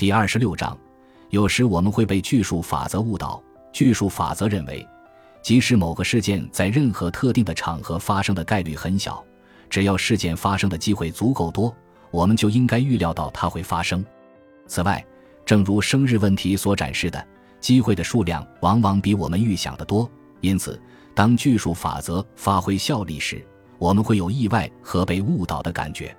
第二十六章，有时我们会被巨数法则误导。巨数法则认为，即使某个事件在任何特定的场合发生的概率很小，只要事件发生的机会足够多，我们就应该预料到它会发生。此外，正如生日问题所展示的，机会的数量往往比我们预想的多。因此，当巨数法则发挥效力时，我们会有意外和被误导的感觉。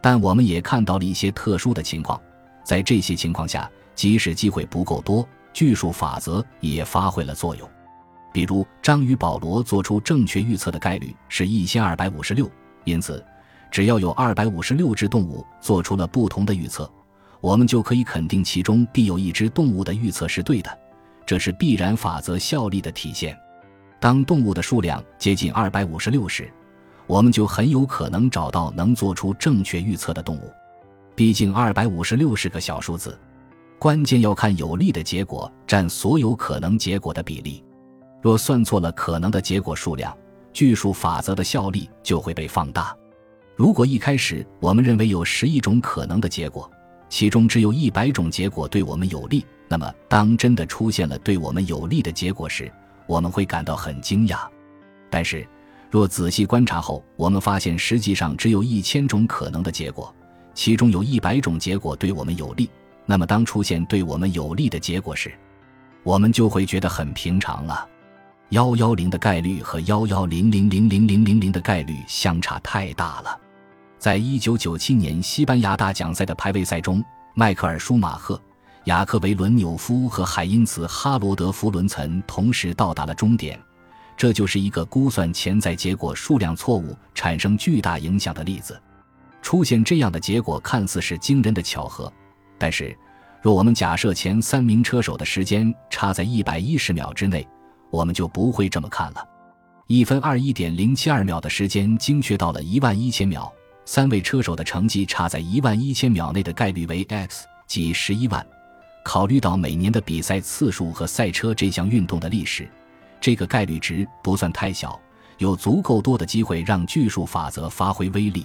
但我们也看到了一些特殊的情况，在这些情况下，即使机会不够多，巨数法则也发挥了作用。比如，章鱼保罗做出正确预测的概率是一千二百五十六，因此，只要有二百五十六只动物做出了不同的预测。我们就可以肯定其中必有一只动物的预测是对的，这是必然法则效力的体现。当动物的数量接近二百五十六时，我们就很有可能找到能做出正确预测的动物。毕竟二百五十六是个小数字，关键要看有利的结果占所有可能结果的比例。若算错了可能的结果数量，巨数法则的效力就会被放大。如果一开始我们认为有十亿种可能的结果，其中只有一百种结果对我们有利，那么当真的出现了对我们有利的结果时，我们会感到很惊讶。但是，若仔细观察后，我们发现实际上只有一千种可能的结果，其中有一百种结果对我们有利，那么当出现对我们有利的结果时，我们就会觉得很平常了。幺幺零的概率和幺幺零零零零零零零的概率相差太大了。在一九九七年西班牙大奖赛的排位赛中，迈克尔·舒马赫、雅克·维伦纽夫和海因茨·哈罗德·弗伦岑同时到达了终点。这就是一个估算潜在结果数量错误产生巨大影响的例子。出现这样的结果看似是惊人的巧合，但是若我们假设前三名车手的时间差在一百一十秒之内，我们就不会这么看了。一分二一点零七二秒的时间精确到了一万一千秒。三位车手的成绩差在一万一千秒内的概率为 x，即十一万。考虑到每年的比赛次数和赛车这项运动的历史，这个概率值不算太小，有足够多的机会让巨数法则发挥威力。